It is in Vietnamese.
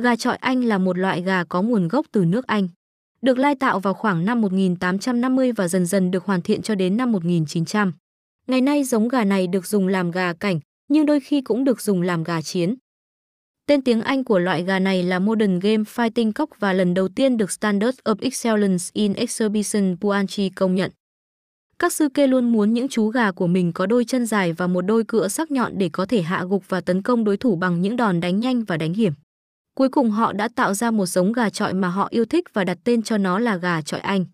Gà trọi Anh là một loại gà có nguồn gốc từ nước Anh. Được lai tạo vào khoảng năm 1850 và dần dần được hoàn thiện cho đến năm 1900. Ngày nay giống gà này được dùng làm gà cảnh, nhưng đôi khi cũng được dùng làm gà chiến. Tên tiếng Anh của loại gà này là Modern Game Fighting Cock và lần đầu tiên được Standard of Excellence in Exhibition Puanchi công nhận. Các sư kê luôn muốn những chú gà của mình có đôi chân dài và một đôi cựa sắc nhọn để có thể hạ gục và tấn công đối thủ bằng những đòn đánh nhanh và đánh hiểm. Cuối cùng họ đã tạo ra một giống gà trọi mà họ yêu thích và đặt tên cho nó là gà trọi Anh.